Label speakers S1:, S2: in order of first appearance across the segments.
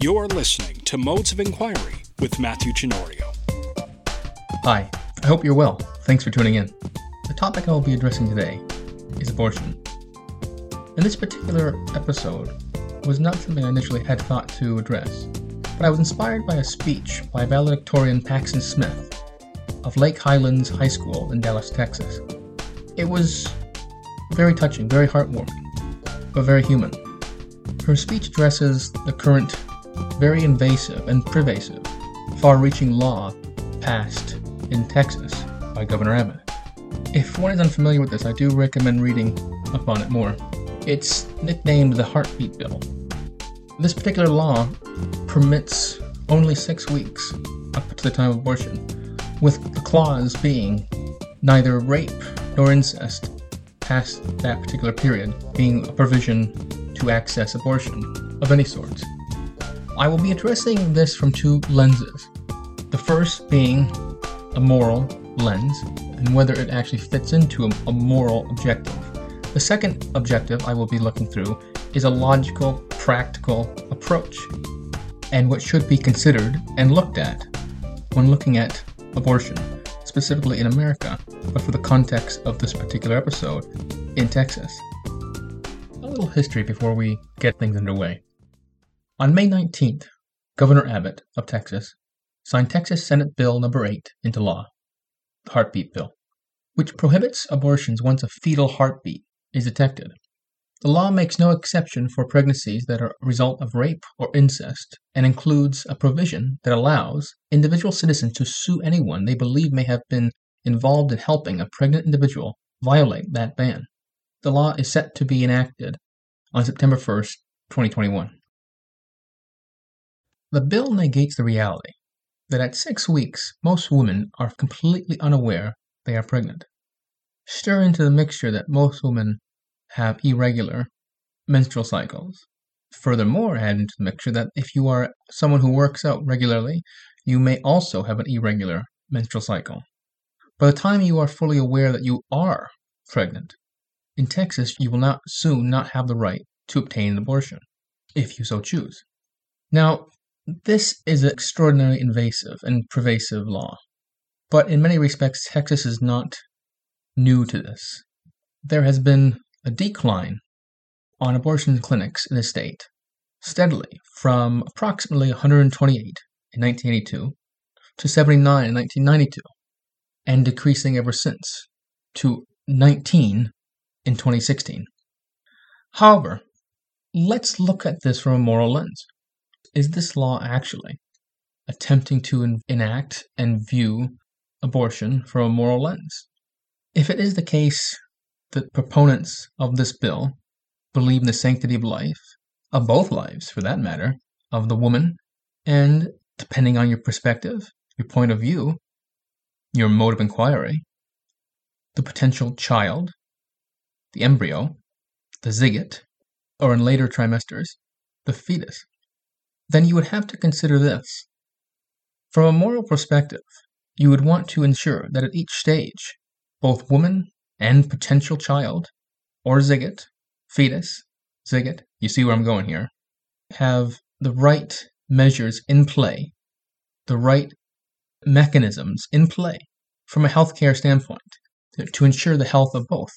S1: You're listening to Modes of Inquiry with Matthew Chinorio.
S2: Hi, I hope you're well. Thanks for tuning in. The topic I will be addressing today is abortion. And this particular episode was not something I initially had thought to address, but I was inspired by a speech by valedictorian Paxton Smith of Lake Highlands High School in Dallas, Texas. It was very touching, very heartwarming, but very human. Her speech addresses the current very invasive and pervasive, far reaching law passed in Texas by Governor Abbott. If one is unfamiliar with this, I do recommend reading up on it more. It's nicknamed the Heartbeat Bill. This particular law permits only six weeks up to the time of abortion, with the clause being neither rape nor incest past that particular period being a provision to access abortion of any sort. I will be addressing this from two lenses. The first being a moral lens and whether it actually fits into a, a moral objective. The second objective I will be looking through is a logical, practical approach and what should be considered and looked at when looking at abortion, specifically in America, but for the context of this particular episode, in Texas. A little history before we get things underway. On May 19th, Governor Abbott of Texas signed Texas Senate Bill Number 8 into law, the Heartbeat Bill, which prohibits abortions once a fetal heartbeat is detected. The law makes no exception for pregnancies that are a result of rape or incest and includes a provision that allows individual citizens to sue anyone they believe may have been involved in helping a pregnant individual violate that ban. The law is set to be enacted on September 1st, 2021. The bill negates the reality that at six weeks, most women are completely unaware they are pregnant. Stir into the mixture that most women have irregular menstrual cycles. Furthermore, add into the mixture that if you are someone who works out regularly, you may also have an irregular menstrual cycle. By the time you are fully aware that you are pregnant, in Texas, you will not soon not have the right to obtain an abortion, if you so choose. Now, this is an extraordinarily invasive and pervasive law, but in many respects, Texas is not new to this. There has been a decline on abortion clinics in the state steadily from approximately 128 in 1982 to 79 in 1992 and decreasing ever since to 19 in 2016. However, let's look at this from a moral lens is this law actually attempting to enact and view abortion from a moral lens? If it is the case that proponents of this bill believe in the sanctity of life, of both lives for that matter, of the woman, and depending on your perspective, your point of view, your mode of inquiry, the potential child, the embryo, the zygote, or in later trimesters, the fetus then you would have to consider this. From a moral perspective, you would want to ensure that at each stage, both woman and potential child, or zygote, fetus, zygote, you see where I'm going here, have the right measures in play, the right mechanisms in play from a healthcare standpoint to, ensure the health of both.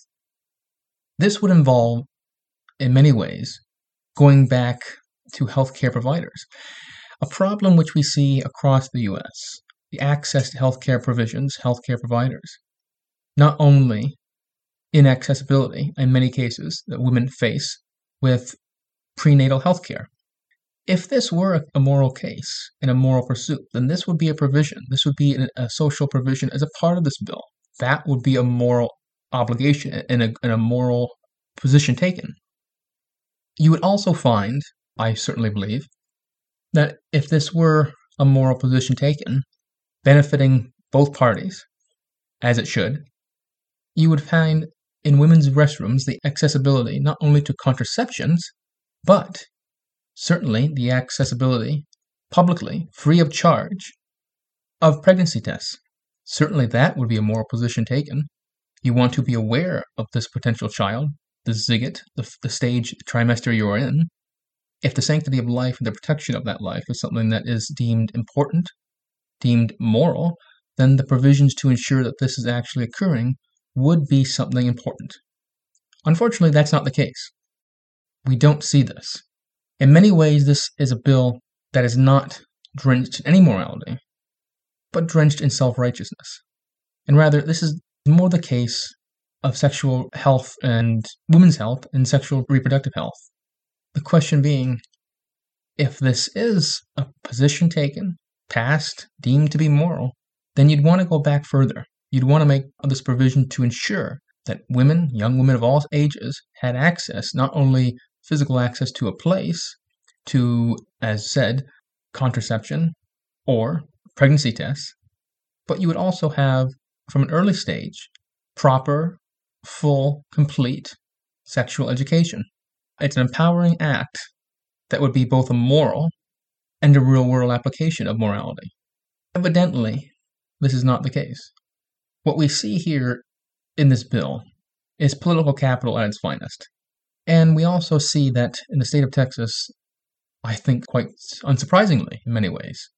S2: This would involve, in many ways, going back to healthcare providers. A problem which we see across the US the access to healthcare provisions, healthcare providers. Not only inaccessibility in many cases that women face with prenatal healthcare. If this were a moral case and a moral pursuit, then this would be a provision. This would be a social provision as a part of this bill. That would be a moral obligation and a, and a moral position taken. You would also find I certainly believe, that if this were a moral position taken, benefiting both parties, as it should, you would find in women's restrooms the accessibility not only to contraceptions, but certainly the accessibility publicly, free of charge, of pregnancy tests. Certainly that would be a moral position taken. You want to be aware of this potential child, the zygote, the, the stage, the trimester you're in, If the sanctity of life and the protection of that life is something that is deemed important, deemed moral, then the provisions to ensure that this is actually occurring would be something important. Unfortunately, that's not the case. We don't see this. In many ways, this is a bill that is not drenched in any morality, but drenched in self righteousness. And rather, this is more the case of sexual health and women's health and sexual reproductive health. The question being if this is a position taken, passed, deemed to be moral, then you'd want to go back further. You'd want to make this provision to ensure that women, young women of all ages, had access, not only physical access to a place, to, as said, contraception or pregnancy tests, but you would also have, from an early stage, proper, full, complete sexual education. It's an empowering act that would be both a moral and a real world application of morality. Evidently, this is not the case. What we see here in this bill is political capital at its finest. And we also see that in the state of Texas, I think quite unsurprisingly in many ways,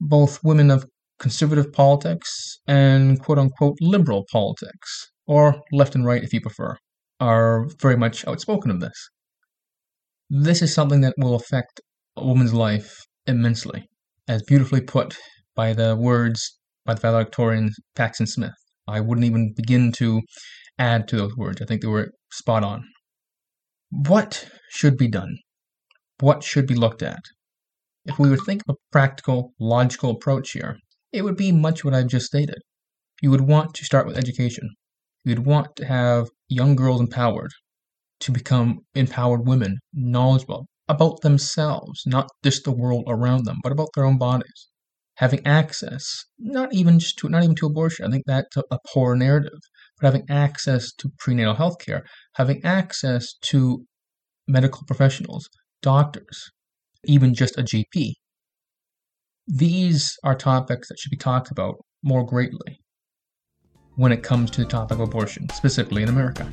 S2: both women of conservative politics and quote unquote liberal politics, or left and right if you prefer, are very much outspoken of this. This is something that will affect a woman's life immensely, as beautifully put by the words by the valedictorian Paxton Smith. I wouldn't even begin to add to those words. I think they were spot on. What should be done? What should be looked at? If we would think of a practical, logical approach here, it would be much what I've just stated. You would want to start with education. Would want to have young girls empowered to become empowered women, knowledgeable about themselves, not just the world around them, but about their own bodies having access, not even just to not even to abortion. I think that's a, a poor narrative, but having access to prenatal health care, having access to medical professionals, doctors, even just a GP. These are topics that should be talked about more greatly when it comes to the topic of abortion, specifically in America.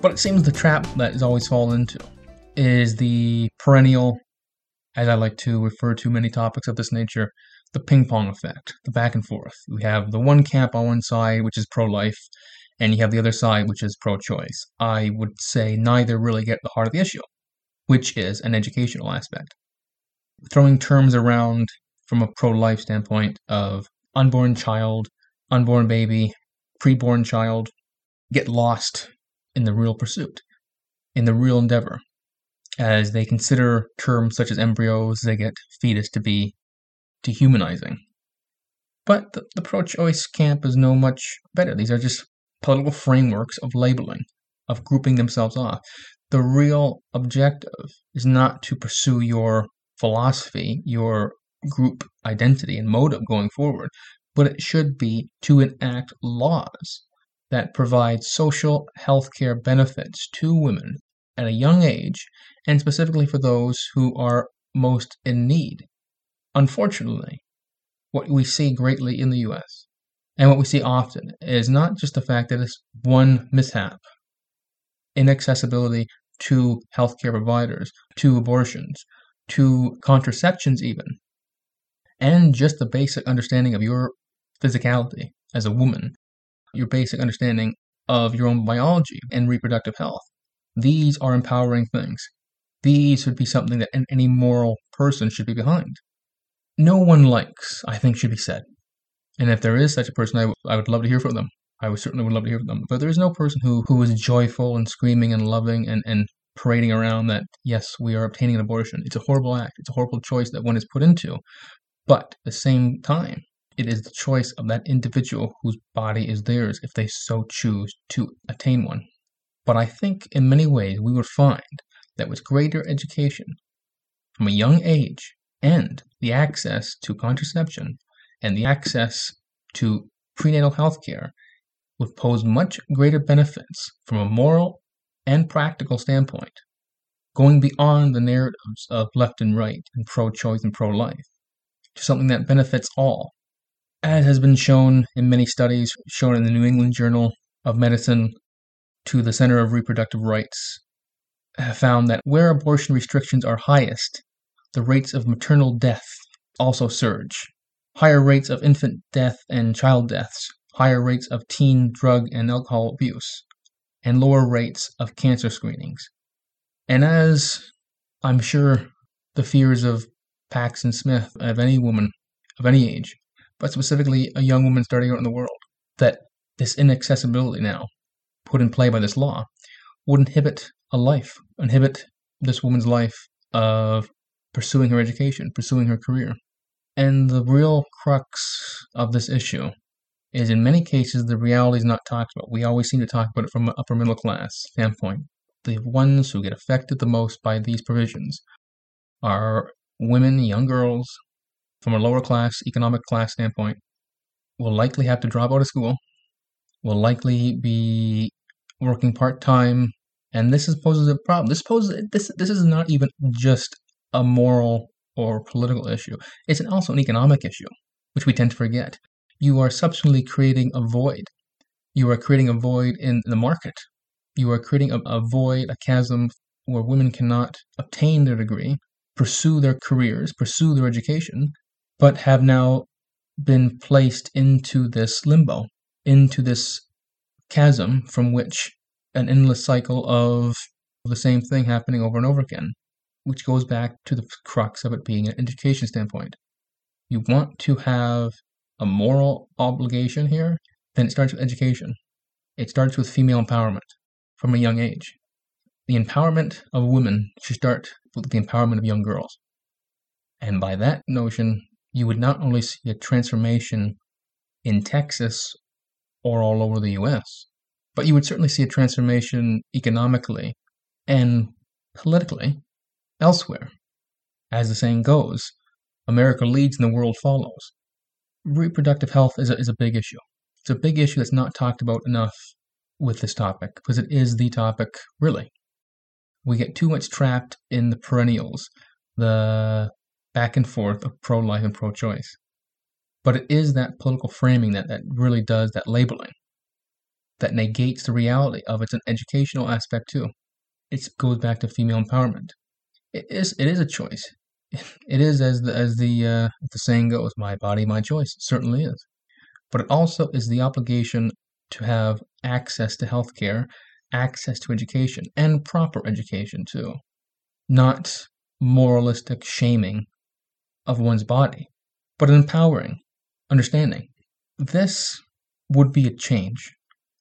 S2: But it seems the trap that is always fallen into is the perennial, as I like to refer to many topics of this nature, the ping pong effect, the back and forth. We have the one camp on one side, which is pro life, and you have the other side, which is pro choice. I would say neither really get the heart of the issue, which is an educational aspect. Throwing terms around from a pro life standpoint of unborn child, unborn baby, preborn child get lost in the real pursuit, in the real endeavor as they consider terms such as embryos, they get fetus to be dehumanizing. But the, the pro choice camp is no much better. These are just political frameworks of labeling, of grouping themselves off. The real objective is not to pursue your philosophy, your group identity and motive going forward, but it should be to enact laws that provide social health care benefits to women at a young age and specifically for those who are most in need. Unfortunately, what we see greatly in the US and what we see often is not just the fact that it's one mishap, inaccessibility to healthcare providers, to abortions, to contraceptions, even, and just the basic understanding of your physicality as a woman, your basic understanding of your own biology and reproductive health. These are empowering things. These would be something that any moral person should be behind. No one likes, I think, should be said. And if there is such a person, I, w- I would love to hear from them. I would certainly would love to hear from them. But there is no person who, who is joyful and screaming and loving and, and parading around that, yes, we are obtaining an abortion. It's a horrible act. It's a horrible choice that one is put into. But at the same time, it is the choice of that individual whose body is theirs if they so choose to attain one. But I think in many ways we would find that with greater education from a young age and the access to contraception and the access to prenatal health care would pose much greater benefits from a moral and practical standpoint, going beyond the narratives of left and right and pro choice and pro life to something that benefits all. As has been shown in many studies, shown in the New England Journal of Medicine to the Center of Reproductive Rights have found that where abortion restrictions are highest, the rates of maternal death also surge. Higher rates of infant death and child deaths, higher rates of teen drug and alcohol abuse, and lower rates of cancer screenings. And as I'm sure the fears of Paxton Smith, of any woman of any age, but specifically a young woman starting out in the world, that this inaccessibility now put in play by this law would inhibit a life, inhibit this woman's life of pursuing her education, pursuing her career. And the real crux of this issue is in many cases the reality is not talked about. We always seem to talk about it from an upper middle class standpoint. The ones who get affected the most by these provisions are women, young girls, from a lower class, economic class standpoint, will likely have to drop out of school, will likely be working part time, and this is poses a problem. This poses this this is not even just a moral or political issue. It's an, also an economic issue, which we tend to forget. You are subsequently creating a void. You are creating a void in the market. You are creating a, a void, a chasm where women cannot obtain their degree, pursue their careers, pursue their education, but have now been placed into this limbo, into this chasm from which an endless cycle of the same thing happening over and over again, which goes back to the crux of it being an education standpoint. You want to have a moral obligation here, then it starts with education. It starts with female empowerment from a young age. The empowerment of women should start with the empowerment of young girls. And by that notion, you would not only see a transformation in Texas or all over the US, but you would certainly see a transformation economically and politically elsewhere. As the saying goes, America leads and the world follows. Reproductive health is a, is a big issue. It's a big issue that's not talked about enough with this topic because it is the topic, really. We get too much trapped in the perennials, the back and forth of pro life and pro choice. But it is that political framing that, that really does that labeling that negates the reality of it's an educational aspect too. It goes back to female empowerment. It is it is a choice. It is as the as the uh, the saying goes, "My body, my choice." It certainly is, but it also is the obligation to have access to healthcare, access to education, and proper education too, not moralistic shaming of one's body, but an empowering understanding. This would be a change,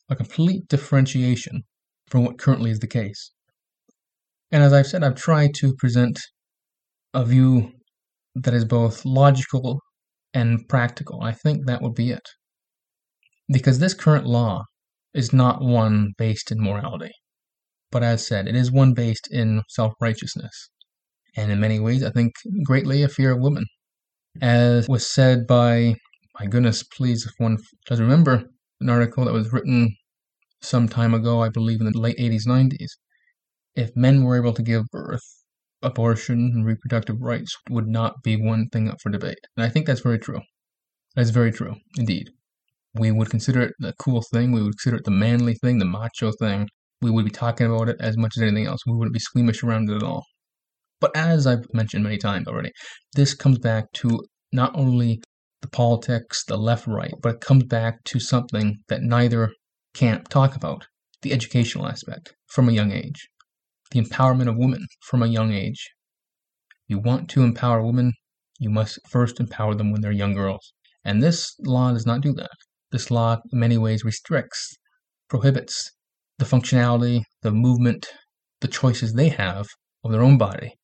S2: a complete differentiation from what currently is the case. And as I've said, I've tried to present a view that is both logical and practical. I think that would be it. Because this current law is not one based in morality, but as said, it is one based in self righteousness and in many ways, I think greatly a fear of women. As was said by, my goodness, please, if one does remember an article that was written some time ago, I believe in the late 80s, 90s. If men were able to give birth, abortion and reproductive rights would not be one thing up for debate. And I think that's very true. That's very true, indeed. We would consider it the cool thing, we would consider it the manly thing, the macho thing. We would be talking about it as much as anything else. We wouldn't be squeamish around it at all. But as I've mentioned many times already, this comes back to not only the politics, the left right, but it comes back to something that neither camp talk about the educational aspect from a young age, the empowerment of women from a young age. You want to empower women, you must first empower them when they're young girls. And this law does not do that. This law, in many ways, restricts, prohibits the functionality, the movement, the choices they have of their own body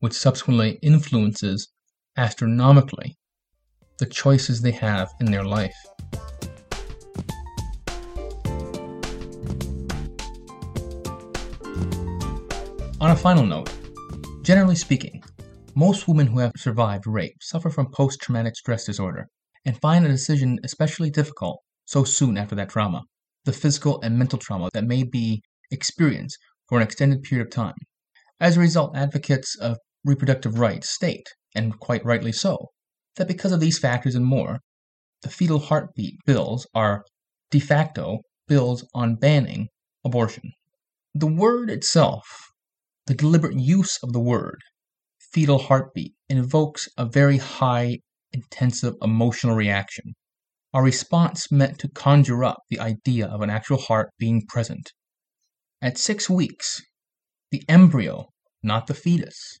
S2: which subsequently influences astronomically the choices they have in their life. On a final note, generally speaking, most women who have survived rape suffer from post traumatic stress disorder and find a decision especially difficult so soon after that trauma, the physical and mental trauma that may be experienced for an extended period of time. As a result, advocates of reproductive rights state, and quite rightly so, that because of these factors and more, the fetal heartbeat bills are de facto bills on banning abortion. The word itself, the deliberate use of the word, fetal heartbeat, invokes a very high, intensive emotional reaction. A response meant to conjure up the idea of an actual heart being present. At six weeks, the embryo, not the fetus,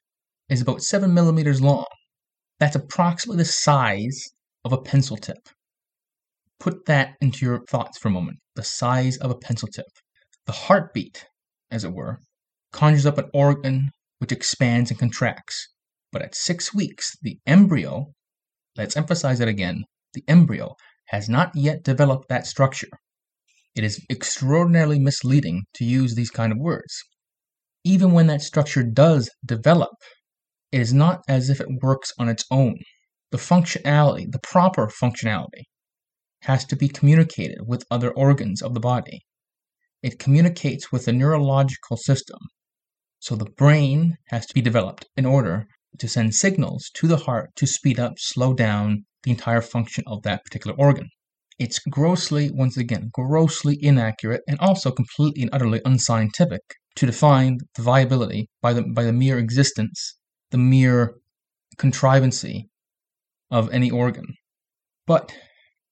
S2: is about seven millimeters long. That's approximately the size of a pencil tip. Put that into your thoughts for a moment the size of a pencil tip. The heartbeat, as it were, conjures up an organ which expands and contracts. But at six weeks, the embryo, let's emphasize it again, the embryo has not yet developed that structure. It is extraordinarily misleading to use these kind of words. Even when that structure does develop, it is not as if it works on its own. The functionality, the proper functionality, has to be communicated with other organs of the body. It communicates with the neurological system. So the brain has to be developed in order to send signals to the heart to speed up, slow down the entire function of that particular organ. It's grossly, once again, grossly inaccurate and also completely and utterly unscientific to define the viability by the, by the mere existence, the mere contrivancy of any organ. But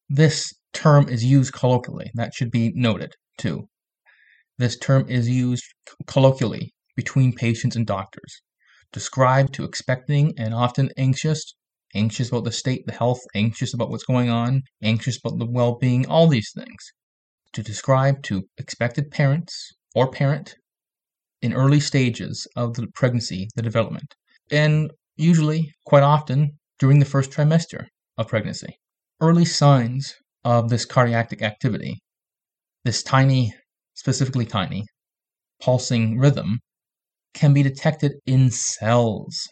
S2: this term is used colloquially. That should be noted too. This term is used colloquially between patients and doctors, described to expecting and often anxious, anxious about the state, the health, anxious about what's going on, anxious about the well being, all these things. To describe to expected parents or parent in early stages of the pregnancy, the development, and usually, quite often, during the first trimester of pregnancy. Early signs of this cardiac activity, this tiny, specifically tiny, pulsing rhythm, can be detected in cells.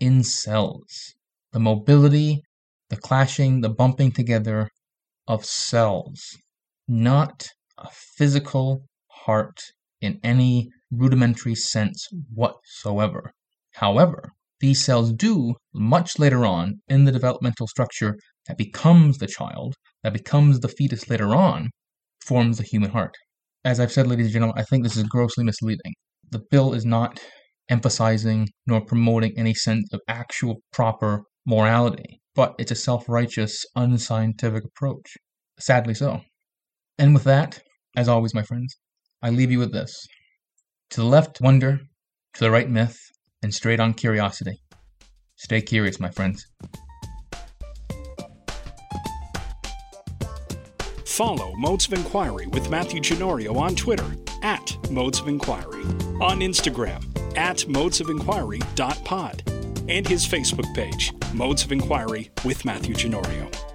S2: In cells. The mobility, the clashing, the bumping together of cells, not a physical heart in any rudimentary sense whatsoever. However, these cells do, much later on in the developmental structure that becomes the child, that becomes the fetus later on, forms the human heart. As I've said, ladies and gentlemen, I think this is grossly misleading. The bill is not emphasizing nor promoting any sense of actual proper morality, but it's a self righteous, unscientific approach. Sadly so. And with that, as always, my friends, I leave you with this. To the left, wonder, to the right, myth, and straight on curiosity. Stay curious, my friends.
S1: Follow Modes of Inquiry with Matthew Genorio on Twitter at Modes of Inquiry, on Instagram at modesofinquiry.pod, and his Facebook page, Modes of Inquiry with Matthew Genorio.